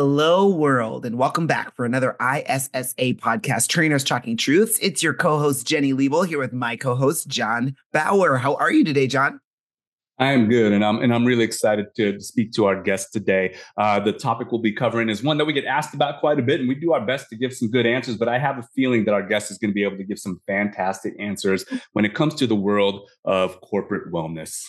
Hello, world, and welcome back for another ISSA podcast, Trainers Talking Truths. It's your co host, Jenny Liebel, here with my co host, John Bauer. How are you today, John? I am good, and I'm and I'm really excited to speak to our guest today. Uh, the topic we'll be covering is one that we get asked about quite a bit, and we do our best to give some good answers. But I have a feeling that our guest is going to be able to give some fantastic answers when it comes to the world of corporate wellness.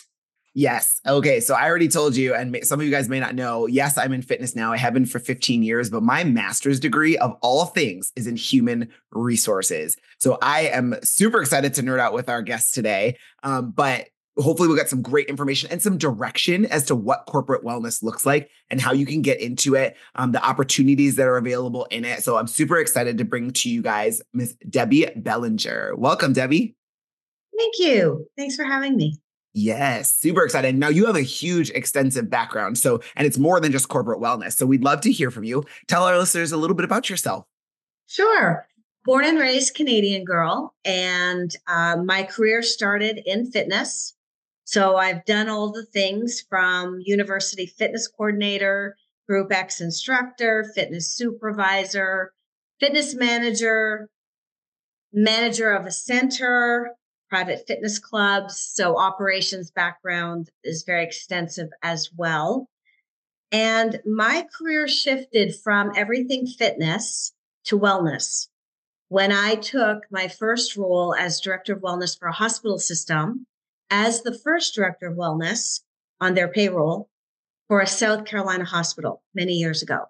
Yes. Okay. So I already told you, and some of you guys may not know. Yes, I'm in fitness now. I have been for 15 years, but my master's degree of all things is in human resources. So I am super excited to nerd out with our guests today. Um, but hopefully we'll get some great information and some direction as to what corporate wellness looks like and how you can get into it um, the opportunities that are available in it so i'm super excited to bring to you guys miss debbie bellenger welcome debbie thank you thanks for having me Yes, super excited. Now you have a huge, extensive background. So, and it's more than just corporate wellness. So, we'd love to hear from you. Tell our listeners a little bit about yourself. Sure. Born and raised Canadian girl, and uh, my career started in fitness. So, I've done all the things from university fitness coordinator, group X instructor, fitness supervisor, fitness manager, manager of a center, private fitness clubs. So operations background is very extensive as well. And my career shifted from everything fitness to wellness. When I took my first role as director of wellness for a hospital system, as the first director of wellness on their payroll for a South Carolina hospital many years ago.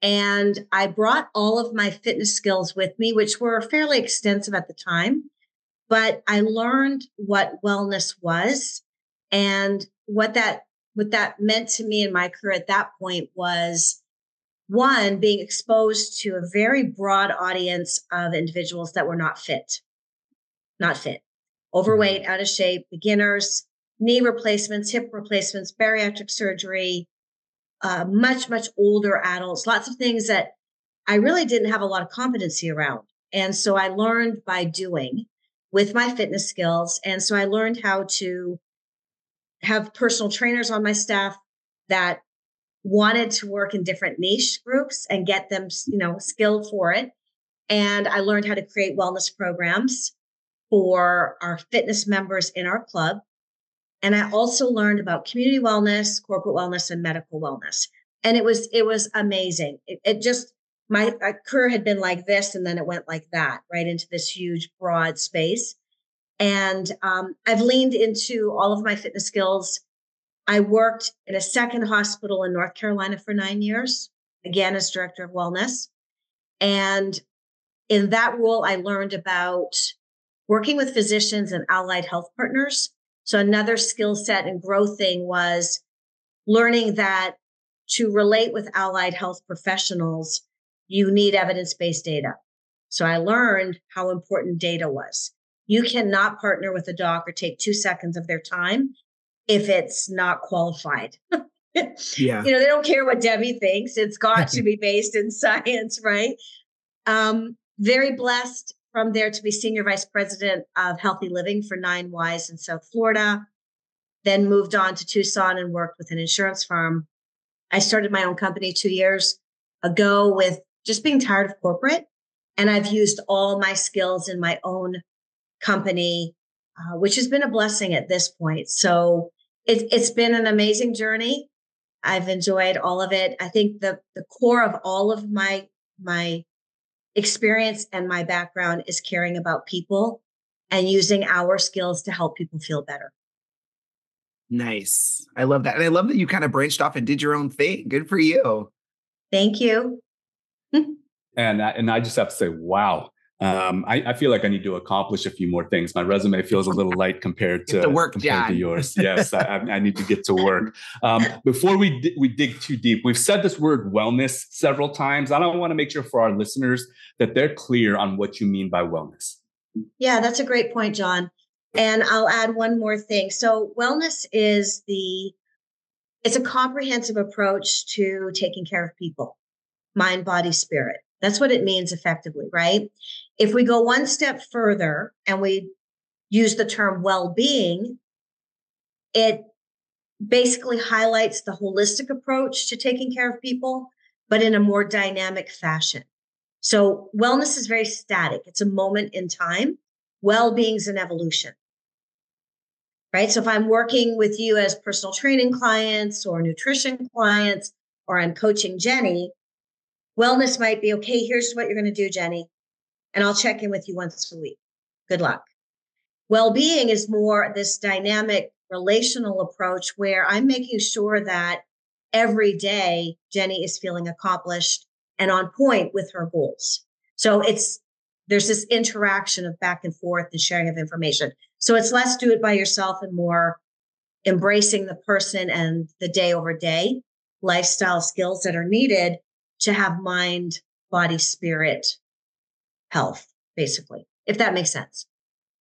And I brought all of my fitness skills with me, which were fairly extensive at the time but I learned what wellness was and what that what that meant to me in my career at that point was one being exposed to a very broad audience of individuals that were not fit not fit. Overweight mm-hmm. out of shape beginners knee replacements hip replacements bariatric surgery uh, much much older adults lots of things that i really didn't have a lot of competency around. And so i learned by doing with my fitness skills. And so I learned how to have personal trainers on my staff that wanted to work in different niche groups and get them, you know, skilled for it. And I learned how to create wellness programs for our fitness members in our club. And I also learned about community wellness, corporate wellness, and medical wellness. And it was it was amazing. It, it just my, my career had been like this and then it went like that right into this huge broad space. And um, i've leaned into all of my fitness skills. I worked in a second hospital in north carolina for nine years again as director of wellness. And in that role i learned about working with physicians and allied health partners. So another skill set and growth thing was learning that to relate with allied health professionals you need evidence based data. So I learned how important data was. You cannot partner with a doc or take two seconds of their time if it's not qualified. yeah. You know, they don't care what Debbie thinks. It's got to be based in science, right? Um, very blessed from there to be senior vice president of healthy living for Nine Wise in South Florida. Then moved on to Tucson and worked with an insurance firm. I started my own company two years ago with just being tired of corporate. And I've used all my skills in my own company, uh, which has been a blessing at this point. So it, it's been an amazing journey. I've enjoyed all of it. I think the the core of all of my my experience and my background is caring about people and using our skills to help people feel better. Nice. I love that. And I love that you kind of branched off and did your own thing. Good for you. Thank you. And I, and I just have to say, wow, Um, I, I, feel like I need to accomplish a few more things. My resume feels a little light compared to, work, compared John. to yours. Yes, I, I, need to get to work. Um, before we d- we dig too deep, we've said this word wellness several times. I don't want to make sure for our listeners that they're clear on what you mean by wellness. Yeah, that's a great point, John. And I'll add one more thing. So wellness is the it's a comprehensive approach to taking care of people, mind, body, spirit. That's what it means effectively, right? If we go one step further and we use the term well being, it basically highlights the holistic approach to taking care of people, but in a more dynamic fashion. So, wellness is very static, it's a moment in time. Well being is an evolution, right? So, if I'm working with you as personal training clients or nutrition clients, or I'm coaching Jenny, Wellness might be okay, here's what you're going to do, Jenny. And I'll check in with you once a week. Good luck. Well being is more this dynamic relational approach where I'm making sure that every day Jenny is feeling accomplished and on point with her goals. So it's there's this interaction of back and forth and sharing of information. So it's less do it by yourself and more embracing the person and the day over day lifestyle skills that are needed to have mind, body, spirit health, basically, if that makes sense.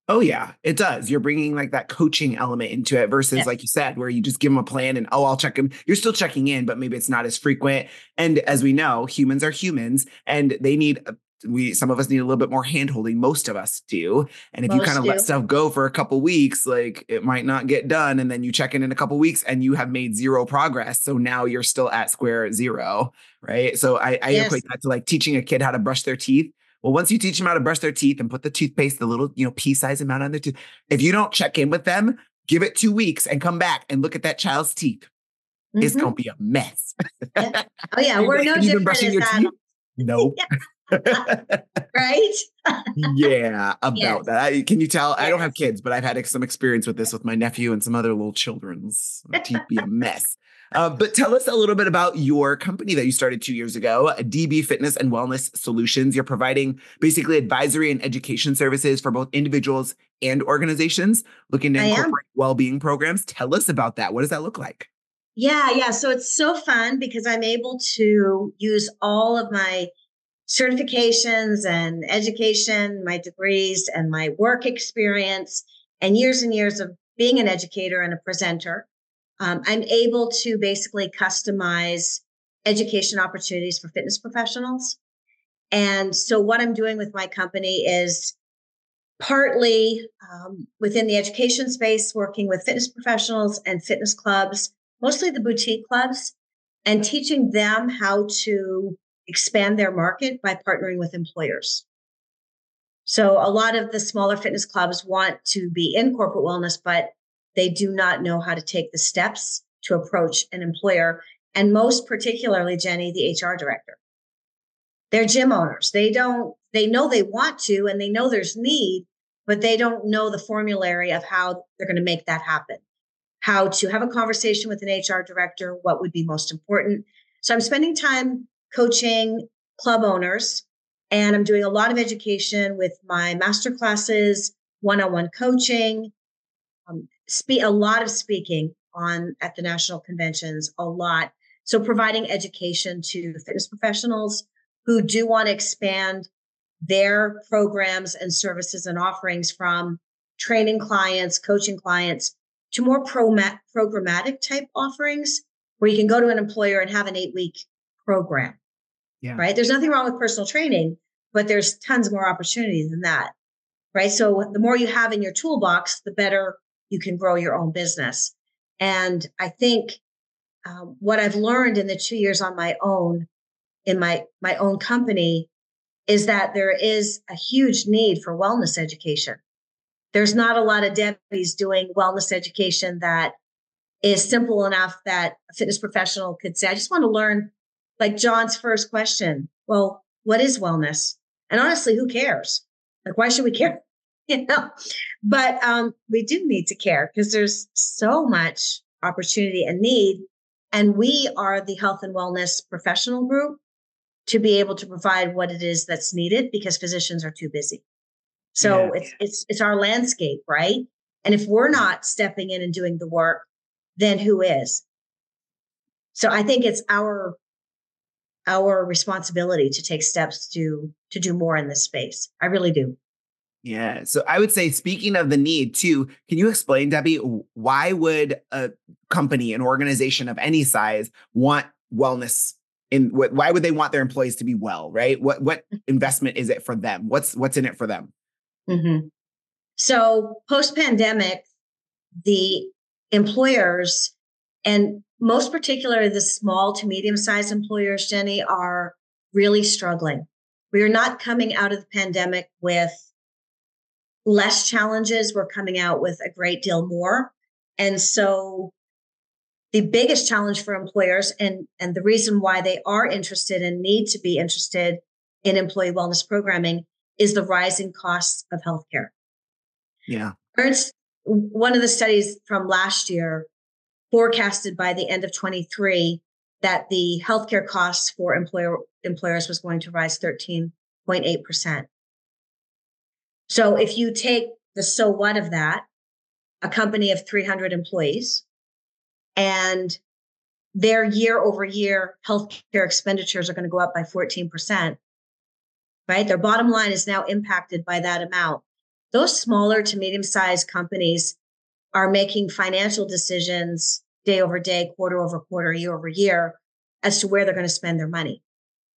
Oh yeah, it does. You're bringing like that coaching element into it versus yeah. like you said where you just give them a plan and oh I'll check them. You're still checking in but maybe it's not as frequent. And as we know, humans are humans and they need we some of us need a little bit more handholding most of us do and if most you kind of do. let stuff go for a couple weeks like it might not get done and then you check in in a couple weeks and you have made zero progress so now you're still at square zero right so i, I yes. equate that to like teaching a kid how to brush their teeth well once you teach them how to brush their teeth and put the toothpaste the little you know pea size amount on their tooth if you don't check in with them give it two weeks and come back and look at that child's teeth mm-hmm. it's gonna be a mess yeah. oh yeah we're no different brushing your teeth Nope. right? yeah, about yes. that. Can you tell? Yes. I don't have kids, but I've had some experience with this with my nephew and some other little children's teeth be a mess. Uh, but tell us a little bit about your company that you started two years ago, DB Fitness and Wellness Solutions. You're providing basically advisory and education services for both individuals and organizations looking to incorporate well-being programs. Tell us about that. What does that look like? Yeah, yeah. So it's so fun because I'm able to use all of my certifications and education, my degrees, and my work experience, and years and years of being an educator and a presenter, um, I'm able to basically customize education opportunities for fitness professionals. And so, what I'm doing with my company is partly um, within the education space, working with fitness professionals and fitness clubs, mostly the boutique clubs, and teaching them how to expand their market by partnering with employers. So a lot of the smaller fitness clubs want to be in corporate wellness, but they do not know how to take the steps to approach an employer. And most particularly, Jenny, the HR director. They're gym owners. They don't, they know they want to and they know there's need, but they don't know the formulary of how they're going to make that happen. How to have a conversation with an HR director, what would be most important. So I'm spending time coaching club owners and I'm doing a lot of education with my master classes, one-on-one coaching, um, speak a lot of speaking on at the national conventions, a lot. So providing education to fitness professionals who do want to expand their programs and services and offerings from training clients, coaching clients to more pro- programmatic type offerings where you can go to an employer and have an eight week program. Yeah. Right. There's nothing wrong with personal training, but there's tons more opportunity than that. Right. So the more you have in your toolbox, the better you can grow your own business. And I think um, what I've learned in the two years on my own, in my my own company, is that there is a huge need for wellness education. There's not a lot of Debbie's doing wellness education that is simple enough that a fitness professional could say, I just want to learn like John's first question. Well, what is wellness? And honestly, who cares? Like, why should we care? You know, but um, we do need to care because there's so much opportunity and need. And we are the health and wellness professional group. to be able to provide what it is that's needed because physicians are too busy. So yeah. it's it's it's our landscape, right? And if we're not stepping in and doing the work, then who is? So I think it's our our responsibility to take steps to to do more in this space. I really do. Yeah. So I would say, speaking of the need too, can you explain, Debbie, why would a company, an organization of any size want wellness in why would they want their employees to be well, right? What what investment is it for them? What's what's in it for them? Mm-hmm. So post pandemic, the employers and most particularly the small to medium sized employers, Jenny, are really struggling. We are not coming out of the pandemic with less challenges. We're coming out with a great deal more. And so the biggest challenge for employers and, and the reason why they are interested and need to be interested in employee wellness programming is the rising costs of healthcare. Yeah. Ernst, one of the studies from last year forecasted by the end of 23 that the healthcare costs for employer employers was going to rise 13.8%. So if you take the so what of that, a company of 300 employees, and their year over year healthcare expenditures are going to go up by 14%, right? Their bottom line is now impacted by that amount. Those smaller to medium sized companies are making financial decisions day over day, quarter over quarter, year over year as to where they're going to spend their money.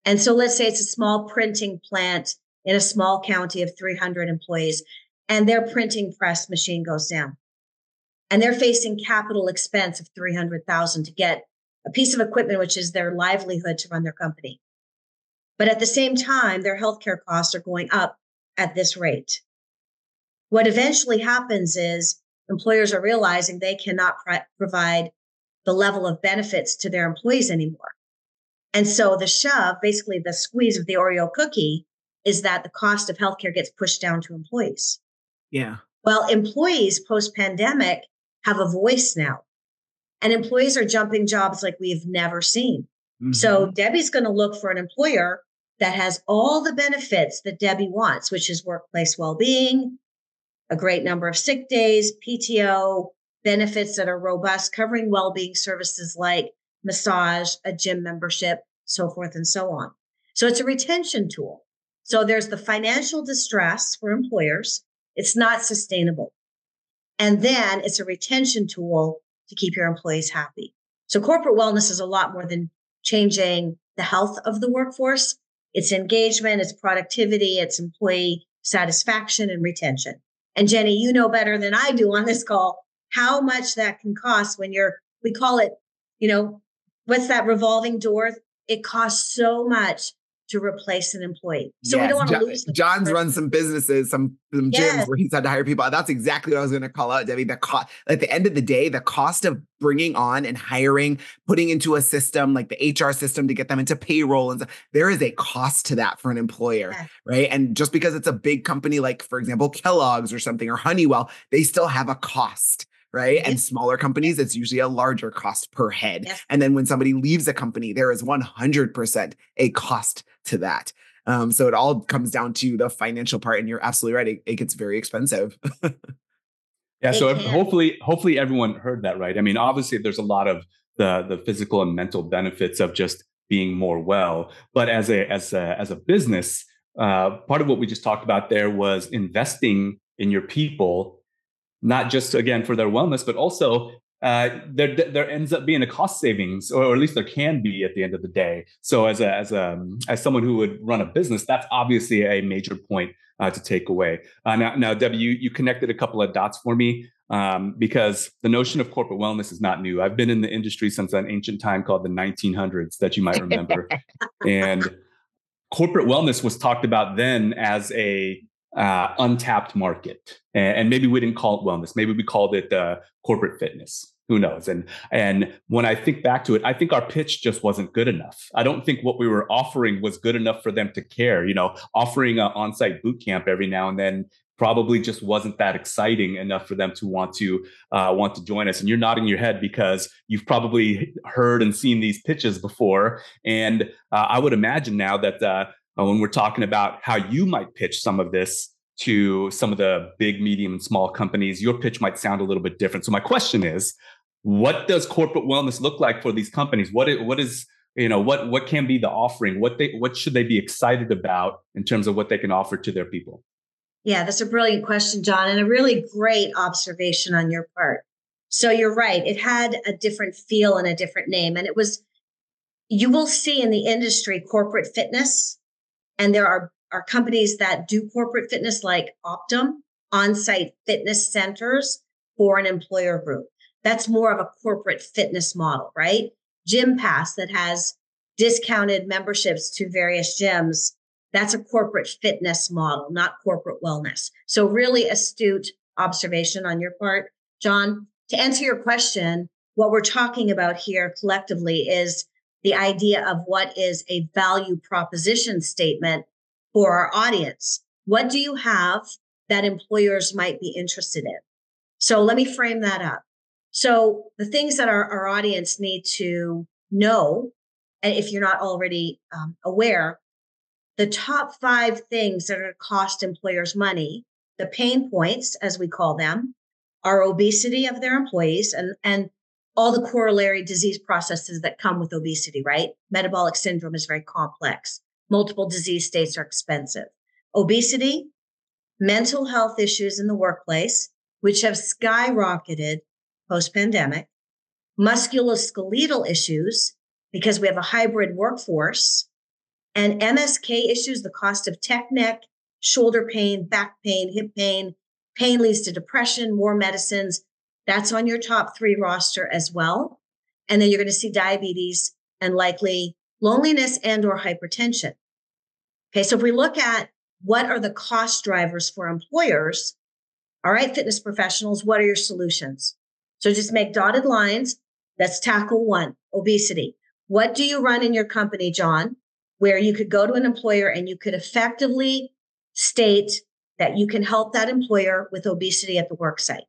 And so let's say it's a small printing plant in a small county of 300 employees, and their printing press machine goes down. And they're facing capital expense of 300,000 to get a piece of equipment, which is their livelihood to run their company. But at the same time, their healthcare costs are going up at this rate. What eventually happens is employers are realizing they cannot provide the level of benefits to their employees anymore. And so the shove, basically the squeeze of the Oreo cookie, is that the cost of healthcare gets pushed down to employees. Yeah. Well, employees post pandemic have a voice now, and employees are jumping jobs like we've never seen. Mm-hmm. So Debbie's going to look for an employer that has all the benefits that Debbie wants, which is workplace well being, a great number of sick days, PTO, benefits that are robust, covering well being services like massage, a gym membership, so forth and so on. So it's a retention tool. So there's the financial distress for employers. It's not sustainable. And then it's a retention tool to keep your employees happy. So corporate wellness is a lot more than changing the health of the workforce. It's engagement, it's productivity, it's employee satisfaction and retention. And Jenny, you know better than I do on this call how much that can cost when you're, we call it, you know, what's that revolving door? It costs so much to replace an employee. So yes. we don't want to lose. John's person. run some businesses, some, some gyms where he's had to hire people. That's exactly what I was going to call out, Debbie. The cost at the end of the day, the cost of bringing on and hiring, putting into a system like the HR system to get them into payroll and stuff, there is a cost to that for an employer, yes. right? And just because it's a big company like, for example, Kellogg's or something or Honeywell, they still have a cost right? And smaller companies, it's usually a larger cost per head. Yes. And then when somebody leaves a company, there is 100% a cost to that. Um, so it all comes down to the financial part, and you're absolutely right. It, it gets very expensive. yeah. So hopefully, hopefully everyone heard that right. I mean, obviously, there's a lot of the the physical and mental benefits of just being more well, but as a as a as a business, uh, part of what we just talked about there was investing in your people not just again for their wellness, but also uh, there there ends up being a cost savings, or, at least there can be at the end of the day. So as a as a as someone who would run a business, that's obviously a major point uh, to take away. Uh, now, now, Debbie, you you connected a couple of dots for me um, because the notion of corporate wellness is not new. I've been in the industry since an ancient time called the 1900s that you might remember, and corporate wellness was talked about then as a uh, untapped market. And, maybe we didn't call it wellness. Maybe we called it uh, corporate fitness. Who knows? And and when I think back to it, I think our pitch just wasn't good enough. I don't think what we were offering was good enough for them to care. You know, offering an on-site boot camp every now and then probably just wasn't that exciting enough for them to want to uh, want to join us. And you're nodding your head because you've probably heard and seen these pitches before. And uh, I would imagine now that uh, Uh, when we're talking about how you might pitch some of this to some of the big, medium, and small companies, your pitch might sound a little bit different. So my question is, what does corporate wellness look like for these companies? What is, what is you know what what can be the offering? What they what should they be excited about in terms of what they can offer to their people? Yeah, that's a brilliant question, John, and a really great observation on your part. So you're right. It had a different feel and a different name. And it was, you will see in the industry corporate fitness. And there are, are companies that do corporate fitness like Optum, on site fitness centers for an employer group. That's more of a corporate fitness model, right? Gympass that has discounted memberships to various gyms that's a corporate fitness model, not corporate wellness. So, really astute observation on your part, John. To answer your question, what we're talking about here collectively is the idea of what is a value proposition statement for our audience. What do you have that employers might be interested in? So, let me frame that up. So, the things that our, our audience need to know, and if you're not already um, aware, the top five things that are cost employers money, the pain points, as we call them, are obesity of their employees and, and all the corollary disease processes that come with obesity, right? Metabolic syndrome is very complex. Multiple disease states are expensive. Obesity, mental health issues in the workplace, which have skyrocketed post pandemic, musculoskeletal issues, because we have a hybrid workforce and MSK issues, the cost of tech neck, shoulder pain, back pain, hip pain, pain leads to depression, more medicines. That's on your top three roster as well. And then you're going to see diabetes and likely loneliness and or hypertension. Okay. So if we look at what are the cost drivers for employers, all right, fitness professionals, what are your solutions? So just make dotted lines. Let's tackle one, obesity. What do you run in your company, John? where you could go to an employer and you could effectively state that you can help that employer with obesity at the work site.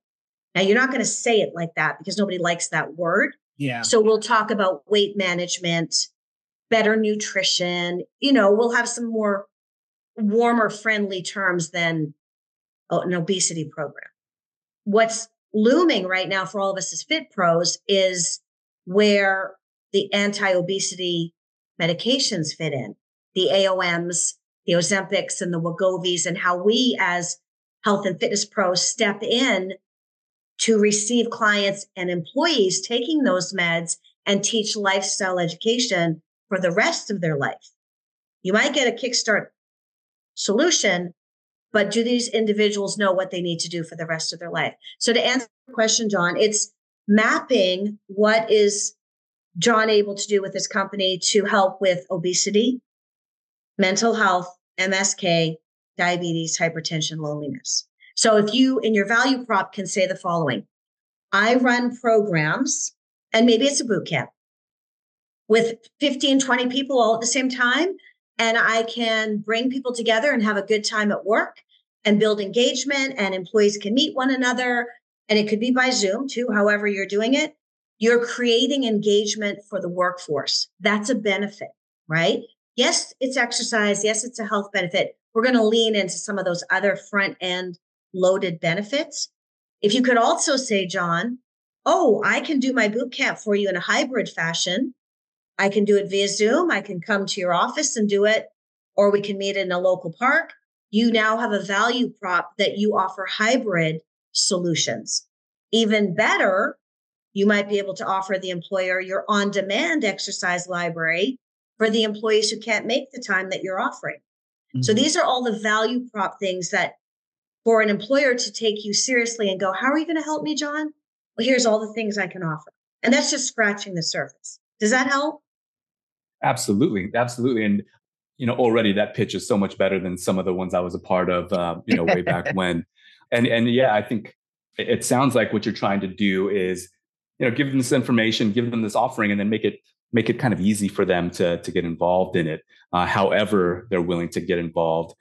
Now, you're not going to say it like that because nobody likes that word. Yeah. So we'll talk about weight management, better nutrition. You know, we'll have some more warmer, friendly terms than oh, an obesity program. What's looming right now for all of us as fit pros is where the anti obesity medications fit in, the AOMs, the Ozempics and the Wegovy's, and how we as health and fitness pros step in to receive clients and employees taking those meds and teach lifestyle education for the rest of their life. You might get a kickstart solution, but do these individuals know what they need to do for the rest of their life? So to answer the question, John, it's mapping what is John able to do with his company to help with obesity, mental health, MSK, diabetes, hypertension, loneliness. So if you in your value prop can say the following, I run programs and maybe it's a boot camp with 15, 20 people all at the same time. And I can bring people together and have a good time at work and build engagement and employees can meet one another. And it could be by Zoom too, however you're doing it. You're creating engagement for the workforce. That's a benefit, right? Yes, it's exercise. Yes, it's a health benefit. We're going to lean into some of those other front end loaded benefits. If you could also say, John, oh, I can do my boot camp for you in a hybrid fashion. I can do it via Zoom. I can come to your office and do it, or we can meet in a local park. You now have a value prop that you offer hybrid solutions. Even better, you might be able to offer the employer your on demand exercise library for the employees who can't make the time that you're offering. Mm-hmm. So these are all the value prop things that for an employer to take you seriously and go, How are you going to help me, John? Well, here's all the things I can offer. And that's just scratching the surface. Does that help? Absolutely. Absolutely. And you know, already that pitch is so much better than some of the ones I was a part of, uh, you know, way back when. And and yeah, I think it sounds like what you're trying to do is you know give them this information give them this offering and then make it make it kind of easy for them to to get involved in it uh, however they're willing to get involved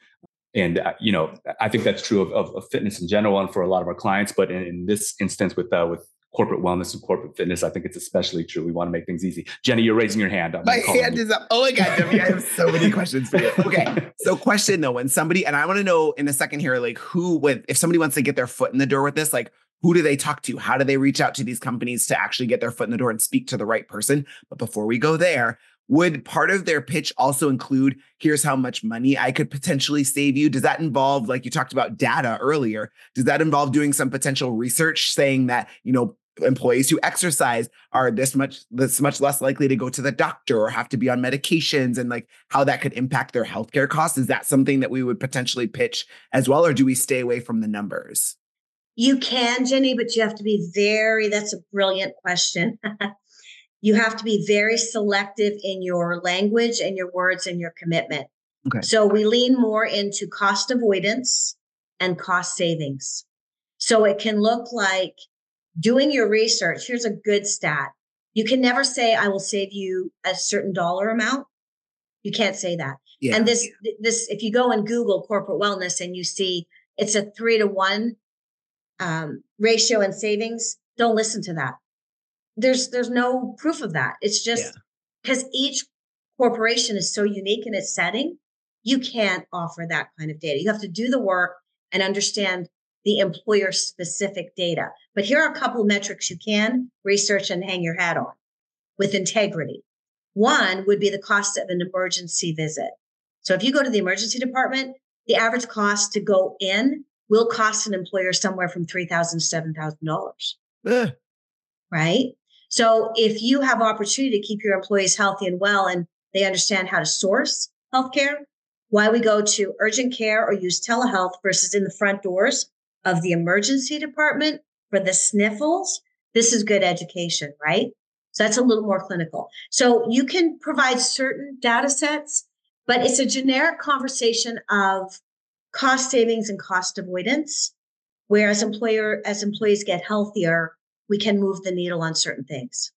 and uh, you know, I think that's true of, of, of, fitness in general and for a lot of our clients. But in, in this instance, with uh, with corporate wellness and corporate fitness, I think it's especially true. We want to make things easy. Jenny, you're raising your hand. I'm my hand you. is up. Oh my God, Debbie, I have so many questions for you. Okay. So question though, when somebody, and I want to know in a second here, like who with, if somebody wants to get their foot in the door with this, like who do they talk to? How do they reach out to these companies to actually get their foot in the door and speak to the right person? But before we go there, would part of their pitch also include here's how much money I could potentially save you? Does that involve, like you talked about data earlier, does that involve doing some potential research saying that, you know, employees who exercise are this much this much less likely to go to the doctor or have to be on medications and like how that could impact their healthcare costs? Is that something that we would potentially pitch as well or do we stay away from the numbers? You can jenny but you have to be very that's a brilliant question you have to be very selective in your language and your words and your commitment. Okay. So we lean more into cost avoidance and cost savings. So it can look like doing your research. Here's a good stat. You can never say, I will save you a certain dollar amount. You can't say that. Yeah. And this, this, if you go and Google corporate wellness and you see it's a three to one um, ratio in savings, don't listen to that there's there's no proof of that. It's just because yeah. each corporation is so unique in its setting, you can't offer that kind of data. You have to do the work and understand the employer specific data. But here are a couple of metrics you can research and hang your hat on with integrity. One would be the cost of an emergency visit. So if you go to the emergency department, the average cost to go in will cost an employer somewhere from 3,000 to $7,000. Eh. Right? So if you have opportunity to keep your employees healthy and well and they understand how to source healthcare, why we go to urgent care or use telehealth versus in the front doors of the emergency department for the sniffles, this is good education, right? So that's a little more clinical. So you can provide certain data sets, but it's a generic conversation of cost savings and cost avoidance. Whereas employer, as employees get healthier, we can move the needle on certain things.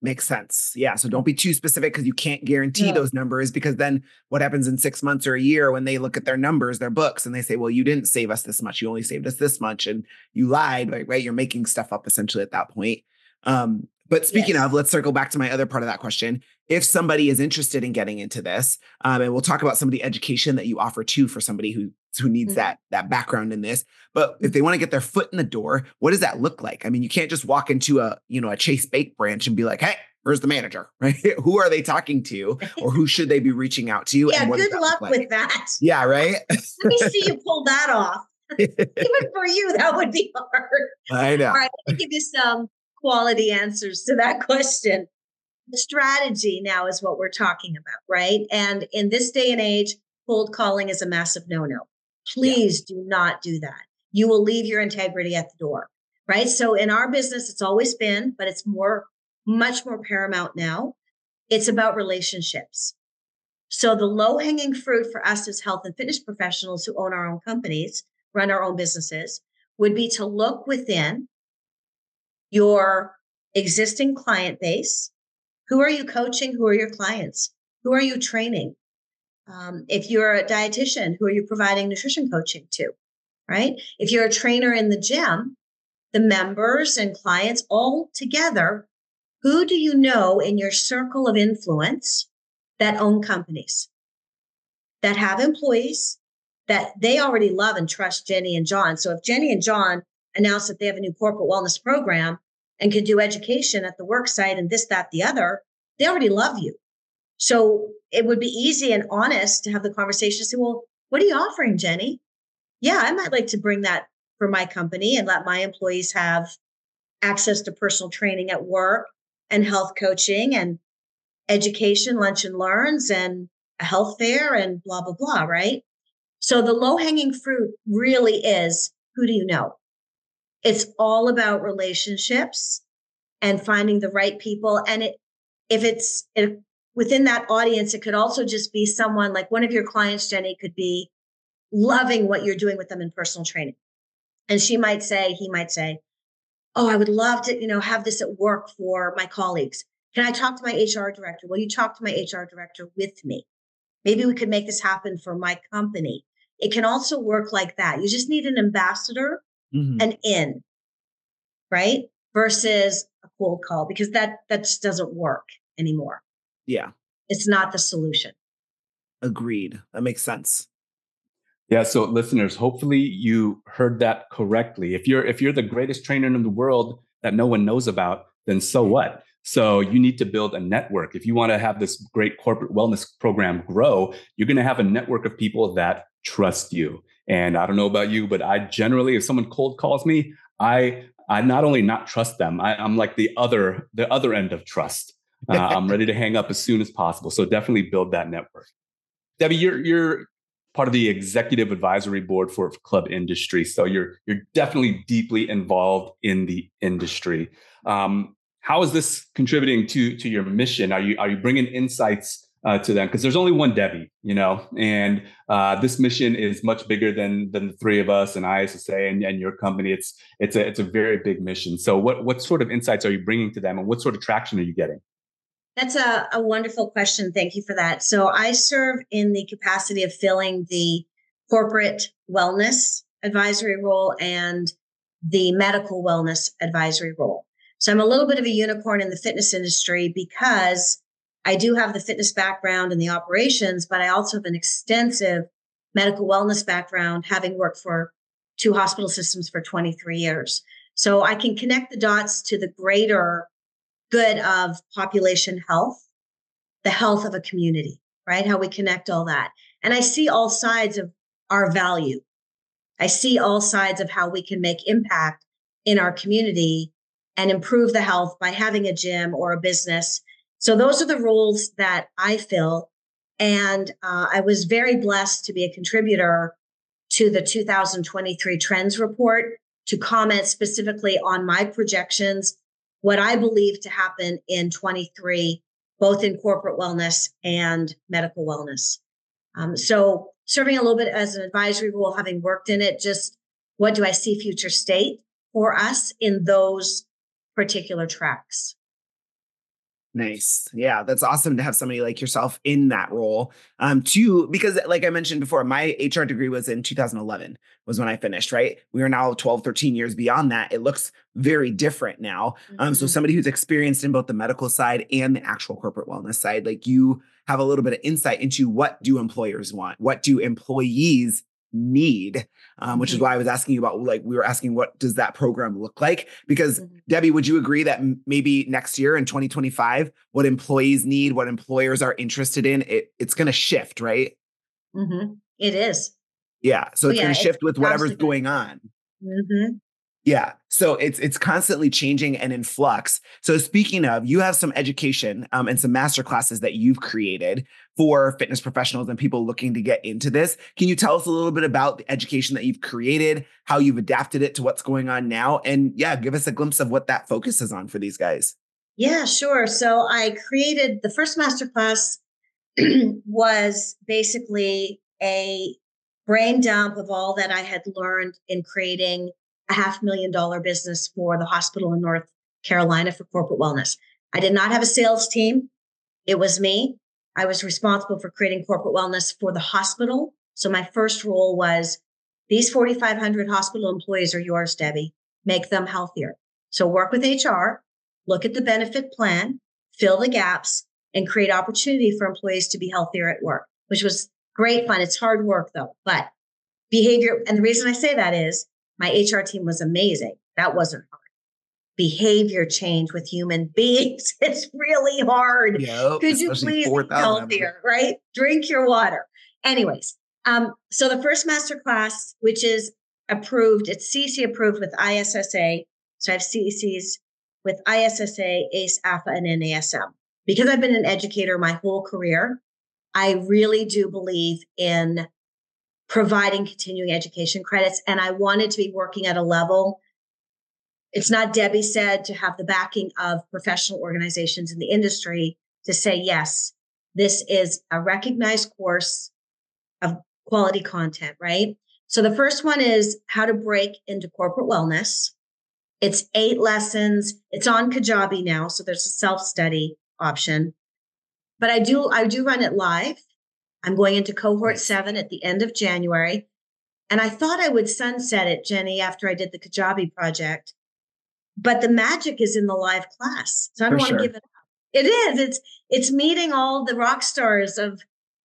Makes sense. Yeah. So don't be too specific because you can't guarantee those numbers because then what happens in six months or a year when they look at their numbers, their books, and they say, well, you didn't save us this much. You only saved us this much. And you lied, right? right? You're making stuff up essentially at that point. Um, but speaking yes. of, let's circle back to my other part of that question. If somebody is interested in getting into this, um, and we'll talk about some of the education that you offer too for somebody who who needs mm-hmm. that that background in this. But if they want to get their foot in the door, what does that look like? I mean, you can't just walk into a you know a Chase Bank branch and be like, "Hey, where's the manager?" Right? who are they talking to, or who should they be reaching out to? yeah, good luck like? with that. Yeah, right. Let me see you pull that off. Even for you, that would be hard. I know. All right, let me give you some quality answers to that question. The strategy now is what we're talking about, right? And in this day and age, cold calling is a massive no no. Please yeah. do not do that. You will leave your integrity at the door, right? So in our business, it's always been, but it's more, much more paramount now. It's about relationships. So the low hanging fruit for us as health and fitness professionals who own our own companies, run our own businesses, would be to look within your existing client base. Who are you coaching? Who are your clients? Who are you training? Um, if you're a dietitian, who are you providing nutrition coaching to? Right? If you're a trainer in the gym, the members and clients all together, who do you know in your circle of influence that own companies, that have employees, that they already love and trust Jenny and John? So if Jenny and John announce that they have a new corporate wellness program and can do education at the work site and this, that, the other, they already love you. So it would be easy and honest to have the conversation say, well, what are you offering, Jenny? Yeah, I might like to bring that for my company and let my employees have access to personal training at work and health coaching and education, lunch and learns and a health fair and blah, blah, blah, right? So the low hanging fruit really is who do you know? It's all about relationships and finding the right people. And it, if it's, if within that audience, it could also just be someone like one of your clients, Jenny, could be loving what you're doing with them in personal training. And she might say, he might say, Oh, I would love to, you know, have this at work for my colleagues. Can I talk to my HR director? Will you talk to my HR director with me? Maybe we could make this happen for my company. it can also work like that. You just need an ambassador mm-hmm. and in, right? Versus a cold call because that that just doesn't work anymore. Yeah. It's not the solution. Agreed. That makes sense. Yeah, so listeners, hopefully you heard that correctly. If you're if you're the greatest trainer in the world that no one knows about, then so what? So you need to build a network. If you want to have this great corporate wellness program grow, you're going to have a network of people that trust you. And I don't know about you, but I generally, if someone cold calls me, I I not only not trust them, I, am like the other the other end of trust. Uh, I'm ready to hang up as soon as possible. So definitely build that network. Debbie, you're you're part of the executive advisory board for club industry, so you're you're definitely deeply involved in the industry. Um, how is this contributing to to your mission? Are you are you bringing insights uh, to them because there's only one Debbie, you know, and uh, this mission is much bigger than than the three of us and ISSA and, and your company. It's it's a it's a very big mission. So what what sort of insights are you bringing to them, and what sort of traction are you getting? That's a, a wonderful question. Thank you for that. So I serve in the capacity of filling the corporate wellness advisory role and the medical wellness advisory role. So I'm a little bit of a unicorn in the fitness industry because I do have the fitness background and the operations, but I also have an extensive medical wellness background, having worked for two hospital systems for 23 years. So I can connect the dots to the greater good of population health, the health of a community, right? How we connect all that. And I see all sides of our value. I see all sides of how we can make impact in our community and improve the health by having a gym or a business so those are the roles that I fill. And uh, I was very blessed to be a contributor to the 2023 Trends Report to comment specifically on my projections, what I believe to happen in 23, both in corporate wellness and medical wellness. Um, so serving a little bit as an advisory role, having worked in it, just what do I see future state for us in those particular tracks? Nice. Yeah, that's awesome to have somebody like yourself in that role. Um, too, because like I mentioned before, my HR degree was in 2011 was when I finished, right? We are now 12, 13 years beyond that. It looks very different now. Mm-hmm. Um, so mm-hmm. somebody who's experienced in both the medical side and the actual corporate wellness side, like you have a little bit of insight into what do employers want? What do employees need um, which mm-hmm. is why i was asking you about like we were asking what does that program look like because mm-hmm. debbie would you agree that m- maybe next year in 2025 what employees need what employers are interested in it, it's going to shift right mm-hmm. it is yeah so oh, it's yeah, going to shift with whatever's going on mm-hmm. Yeah. So it's it's constantly changing and in flux. So speaking of, you have some education um, and some master classes that you've created for fitness professionals and people looking to get into this. Can you tell us a little bit about the education that you've created, how you've adapted it to what's going on now, and yeah, give us a glimpse of what that focuses on for these guys. Yeah, sure. So I created the first master class was basically a brain dump of all that I had learned in creating a half million dollar business for the hospital in North Carolina for corporate wellness. I did not have a sales team. It was me. I was responsible for creating corporate wellness for the hospital. So my first role was these 4,500 hospital employees are yours, Debbie. Make them healthier. So work with HR, look at the benefit plan, fill the gaps, and create opportunity for employees to be healthier at work, which was great fun. It's hard work though, but behavior. And the reason I say that is my HR team was amazing. That wasn't hard. Behavior change with human beings. It's really hard. Yep, Could you please be healthier, right? Drink your water. Anyways, um, so the first master class, which is approved, it's CEC approved with ISSA. So I have CECs with ISSA, ACE, AFA, and NASM. Because I've been an educator my whole career, I really do believe in providing continuing education credits. And I wanted to be working at a level. It's not Debbie said to have the backing of professional organizations in the industry to say, yes, this is a recognized course of quality content, right? So the first one is how to break into corporate wellness. It's eight lessons. It's on Kajabi now. So there's a self study option, but I do, I do run it live I'm going into cohort seven at the end of January. And I thought I would sunset it, Jenny, after I did the Kajabi project. But the magic is in the live class. So I don't want to give it up. It is. It's it's meeting all the rock stars of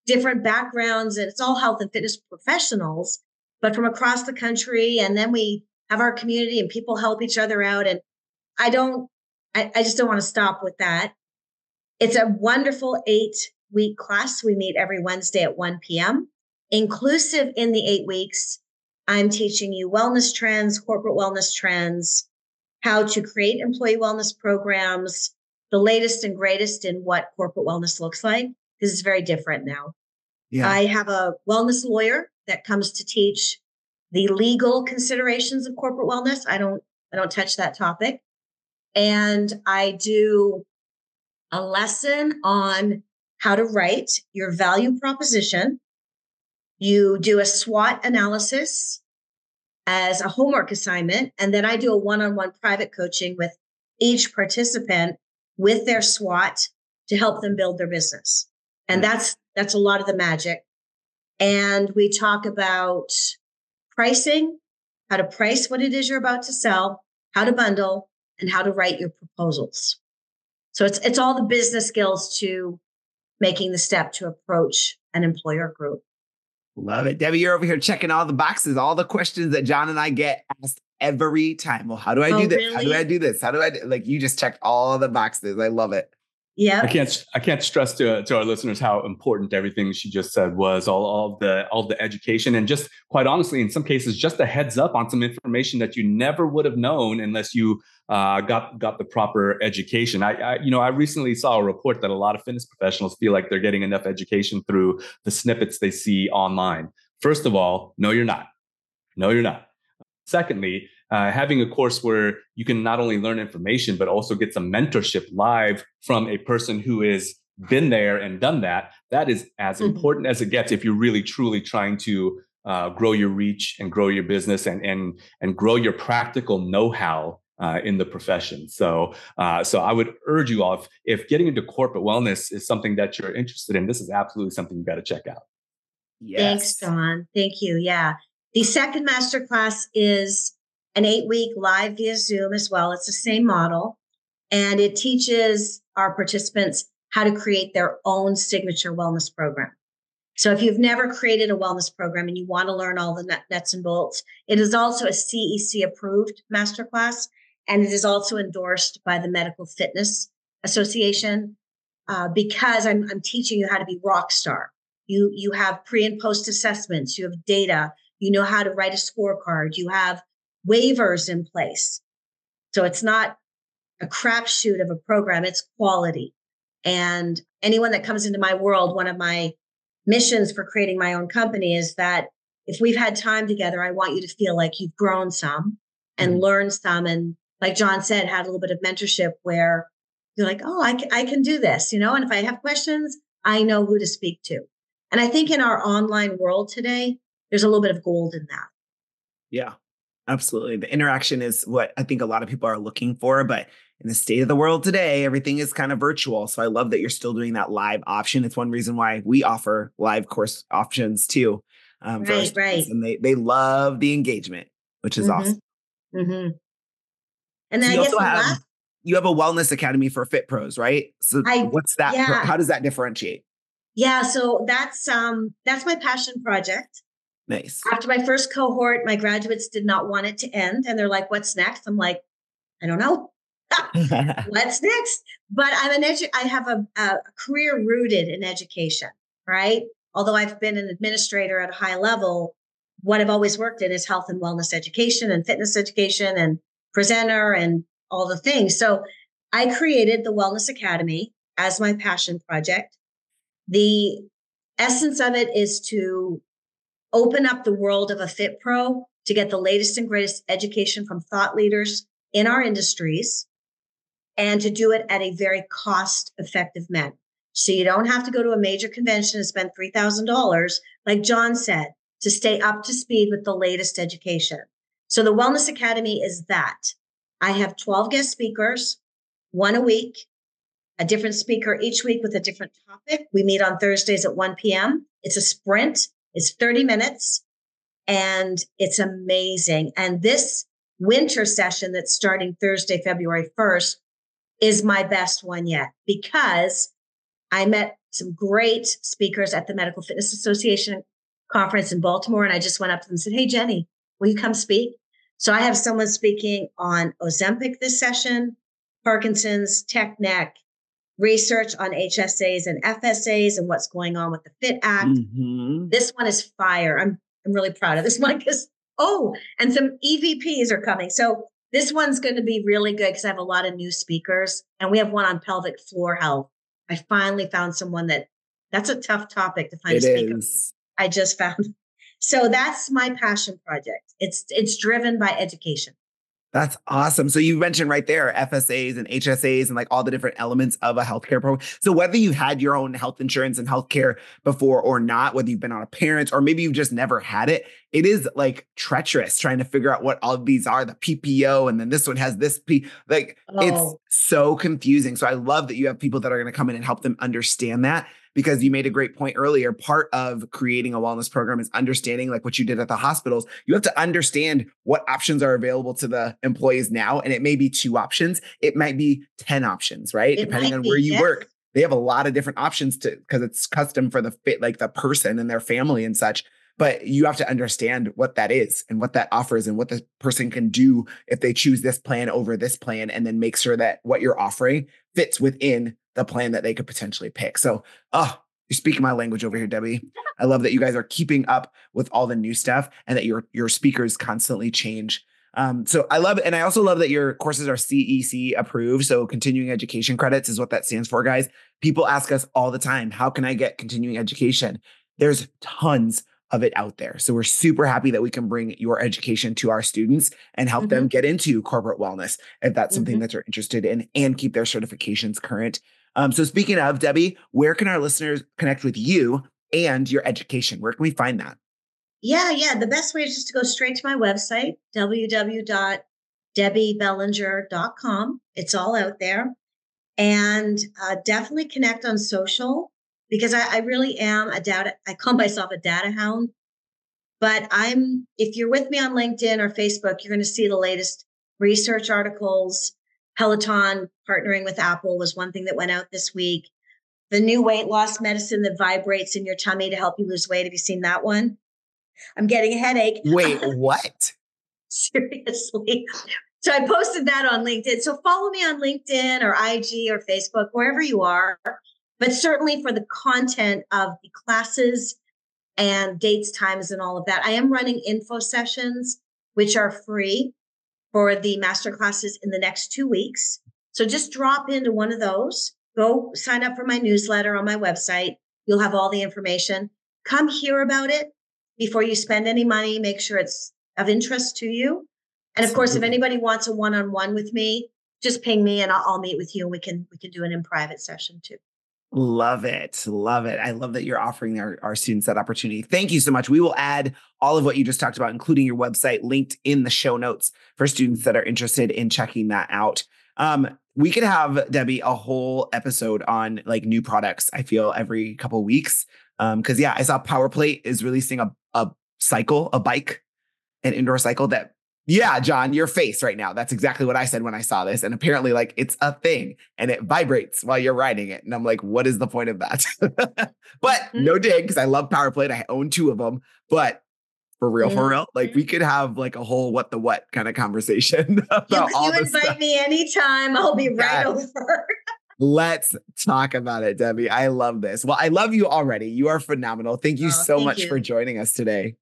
different backgrounds, and it's all health and fitness professionals, but from across the country. And then we have our community and people help each other out. And I don't, I, I just don't want to stop with that. It's a wonderful eight week class. We meet every Wednesday at 1 p.m. Inclusive in the eight weeks, I'm teaching you wellness trends, corporate wellness trends, how to create employee wellness programs, the latest and greatest in what corporate wellness looks like, because it's very different now. Yeah. I have a wellness lawyer that comes to teach the legal considerations of corporate wellness. I don't I don't touch that topic. And I do a lesson on how to write your value proposition. You do a SWOT analysis as a homework assignment. And then I do a one on one private coaching with each participant with their SWOT to help them build their business. And that's, that's a lot of the magic. And we talk about pricing, how to price what it is you're about to sell, how to bundle, and how to write your proposals. So it's it's all the business skills to making the step to approach an employer group. Love it. Debbie, you're over here checking all the boxes, all the questions that John and I get asked every time. Well, how do I oh, do oh, this? Really? How do I do this? How do I do? like you just checked all the boxes. I love it. Yeah. I can't I can't stress to to our listeners how important everything she just said was all all the all the education and just quite honestly in some cases just a heads up on some information that you never would have known unless you uh, got got the proper education. I, I you know I recently saw a report that a lot of fitness professionals feel like they're getting enough education through the snippets they see online. First of all, no you're not. No you're not. Secondly, uh, having a course where you can not only learn information but also get some mentorship live from a person who has been there and done that that is as mm-hmm. important as it gets if you're really truly trying to uh, grow your reach and grow your business and and and grow your practical know-how uh, in the profession. So, uh, so I would urge you all if, if getting into corporate wellness is something that you're interested in, this is absolutely something you got to check out. Yes. Thanks, Don. Thank you. Yeah. The second masterclass is an eight week live via Zoom as well. It's the same model. And it teaches our participants how to create their own signature wellness program. So if you've never created a wellness program and you want to learn all the nuts and bolts, it is also a CEC approved masterclass. And it is also endorsed by the Medical Fitness Association uh, because I'm, I'm teaching you how to be rock star. You, you have pre and post assessments, you have data, you know how to write a scorecard, you have waivers in place. So it's not a crapshoot of a program, it's quality. And anyone that comes into my world, one of my missions for creating my own company is that if we've had time together, I want you to feel like you've grown some and mm-hmm. learned some. And like John said, had a little bit of mentorship where you're like, oh, I, I can do this, you know? And if I have questions, I know who to speak to. And I think in our online world today, there's a little bit of gold in that. Yeah. Absolutely. The interaction is what I think a lot of people are looking for. But in the state of the world today, everything is kind of virtual. So I love that you're still doing that live option. It's one reason why we offer live course options too. Um, right, right. And they, they love the engagement, which is mm-hmm. awesome. Mm-hmm. And then so I guess have, last- you have a wellness academy for fit pros, right? So I, what's that? Yeah. How does that differentiate? Yeah. So that's, um, that's my passion project. Nice. After my first cohort, my graduates did not want it to end. And they're like, what's next? I'm like, I don't know. what's next? But I'm an edu- I have a, a career rooted in education, right? Although I've been an administrator at a high level, what I've always worked in is health and wellness education and fitness education and presenter and all the things. So I created the Wellness Academy as my passion project. The essence of it is to open up the world of a fit pro to get the latest and greatest education from thought leaders in our industries and to do it at a very cost effective manner. So you don't have to go to a major convention and spend $3,000, like John said, to stay up to speed with the latest education. So the Wellness Academy is that. I have 12 guest speakers, one a week, a different speaker each week with a different topic. We meet on Thursdays at 1 p.m. It's a sprint, it's 30 minutes, and it's amazing. And this winter session that's starting Thursday, February 1st, is my best one yet because I met some great speakers at the Medical Fitness Association conference in Baltimore. And I just went up to them and said, Hey, Jenny, will you come speak? So I have someone speaking on Ozempic this session, Parkinson's, tech neck, research on HSAs and FSAs and what's going on with the FIT Act. Mm-hmm. This one is fire. I'm I'm really proud of this one because oh, and some EVPs are coming. So this one's going to be really good because I have a lot of new speakers, and we have one on pelvic floor health. I finally found someone that that's a tough topic to find it a speaker. Is. I just found. So that's my passion project. It's it's driven by education. That's awesome. So you mentioned right there FSAs and HSAs and like all the different elements of a healthcare program. So whether you had your own health insurance and healthcare before or not, whether you've been on a parent or maybe you've just never had it, it is like treacherous trying to figure out what all of these are, the PPO, and then this one has this P. Like oh. it's so confusing. So I love that you have people that are going to come in and help them understand that because you made a great point earlier. Part of creating a wellness program is understanding, like what you did at the hospitals. You have to understand what options are available to the employees now. And it may be two options, it might be 10 options, right? It Depending on be, where you yes. work. They have a lot of different options to because it's custom for the fit, like the person and their family and such but you have to understand what that is and what that offers and what the person can do if they choose this plan over this plan and then make sure that what you're offering fits within the plan that they could potentially pick. So, oh, you're speaking my language over here, Debbie. I love that you guys are keeping up with all the new stuff and that your your speakers constantly change. Um, so I love. And I also love that your courses are CEC approved. So continuing education credits is what that stands for, guys. People ask us all the time, how can I get continuing education? There's tons of it out there. So we're super happy that we can bring your education to our students and help mm-hmm. them get into corporate wellness if that's something mm-hmm. that they're interested in and keep their certifications current. Um, so speaking of Debbie, where can our listeners connect with you and your education? Where can we find that? Yeah, yeah. The best way is just to go straight to my website, www.debbiebellenger.com. It's all out there. And uh, definitely connect on social because I, I really am a data, I call myself a data hound. But I'm, if you're with me on LinkedIn or Facebook, you're going to see the latest research articles. Peloton partnering with Apple was one thing that went out this week. The new weight loss medicine that vibrates in your tummy to help you lose weight. Have you seen that one? I'm getting a headache. Wait, what? Seriously. So I posted that on LinkedIn. So follow me on LinkedIn or IG or Facebook, wherever you are but certainly for the content of the classes and dates, times, and all of that. I am running info sessions, which are free for the master classes in the next two weeks. So just drop into one of those. Go sign up for my newsletter on my website. You'll have all the information. Come hear about it before you spend any money. Make sure it's of interest to you. And of course, if anybody wants a one-on-one with me, just ping me and I'll, I'll meet with you and we can we can do it in private session too. Love it. Love it. I love that you're offering our, our students that opportunity. Thank you so much. We will add all of what you just talked about, including your website, linked in the show notes for students that are interested in checking that out. Um, we could have Debbie a whole episode on like new products. I feel every couple weeks. Um, because yeah, I saw PowerPlate is releasing a a cycle, a bike, an indoor cycle that yeah, John, your face right now. That's exactly what I said when I saw this. And apparently, like, it's a thing and it vibrates while you're riding it. And I'm like, what is the point of that? but mm-hmm. no dig, because I love PowerPlate. I own two of them. But for real, for real, like, we could have like a whole what the what kind of conversation about you, all you invite stuff. me anytime. I'll be right yes. over. Let's talk about it, Debbie. I love this. Well, I love you already. You are phenomenal. Thank you oh, so thank much you. for joining us today.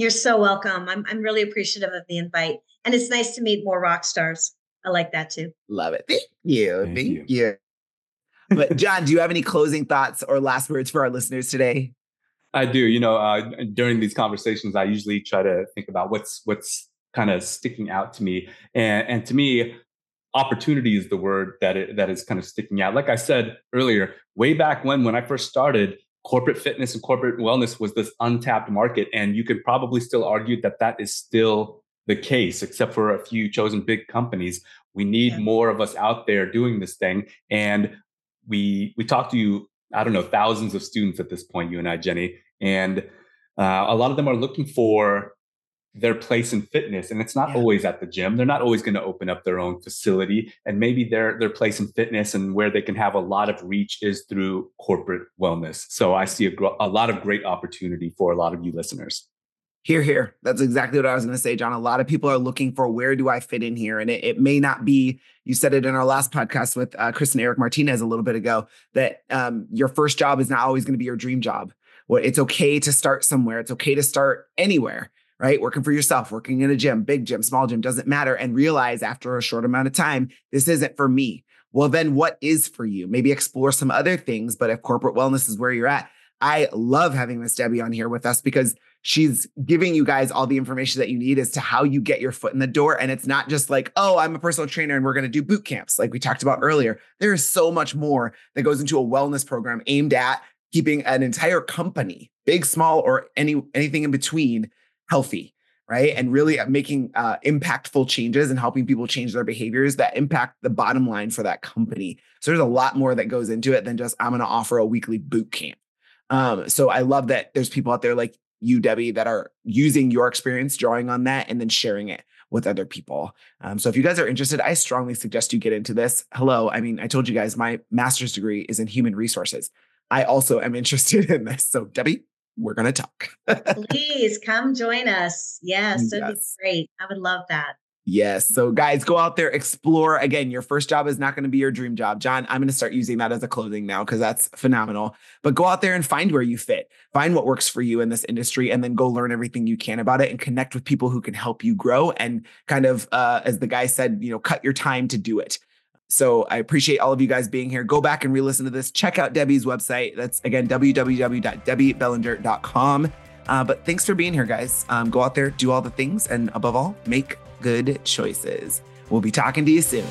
You're so welcome. I'm I'm really appreciative of the invite. And it's nice to meet more rock stars. I like that too. Love it. Thank you. Thank, Thank you. you. but John, do you have any closing thoughts or last words for our listeners today? I do. You know, uh, during these conversations, I usually try to think about what's what's kind of sticking out to me, and and to me, opportunity is the word that it, that is kind of sticking out. Like I said earlier, way back when when I first started, corporate fitness and corporate wellness was this untapped market. And you could probably still argue that that is still the case, except for a few chosen big companies. We need yeah. more of us out there doing this thing. And we we talk to you. I don't know thousands of students at this point. You and I, Jenny, and uh, a lot of them are looking for their place in fitness and it's not yeah. always at the gym. They're not always going to open up their own facility and maybe their their place in fitness and where they can have a lot of reach is through corporate wellness. So i see a, a lot of great opportunity for a lot of you listeners. Here here. That's exactly what i was going to say john. A lot of people are looking for where do i fit in here? And it, it may not be you said it in our last podcast with uh, chris and eric martinez a little bit ago that um, your first job is not always going to be your dream job. Well, it's okay to start somewhere. It's okay to start anywhere right? Working for yourself, working in a gym, big gym, small gym, doesn't matter. And realize after a short amount of time, this isn't for me. Well, then what is for you? Maybe explore some other things. But if corporate wellness is where you're at, I love having Miss Debbie on here with us because she's giving you guys all the information that you need as to how you get your foot in the door. And it's not just like, oh, I'm a personal trainer and we're going to do boot camps, like we talked about earlier. There is so much more that goes into a wellness program aimed at keeping an entire company, big, small, or any anything in between, healthy, right? And really uh, making uh, impactful changes and helping people change their behaviors that impact the bottom line for that company. So there's a lot more that goes into it than just I'm going to offer a weekly boot camp. Um, so I love that there's people out there like you, Debbie, that are using your experience, drawing on that, and then sharing it with other people. Um, so if you guys are interested, I strongly suggest you get into this. Hello, I mean, I told you guys my master's degree is in human resources. I also am interested in this. So Debbie, we're going to talk. Please come join us. Yes, that'd yes. be great. I would love that. Yes. So, guys, go out there, explore. Again, your first job is not going to be your dream job. John, I'm going to start using that as a clothing now because that's phenomenal. But go out there and find where you fit, find what works for you in this industry, and then go learn everything you can about it and connect with people who can help you grow and kind of, uh, as the guy said, you know, cut your time to do it. So I appreciate all of you guys being here. Go back and re-listen to this. Check out Debbie's website. That's again www.debbiebellenger.com. Uh, but thanks for being here, guys. Um, go out there, do all the things, and above all, make good choices. We'll be talking to you soon.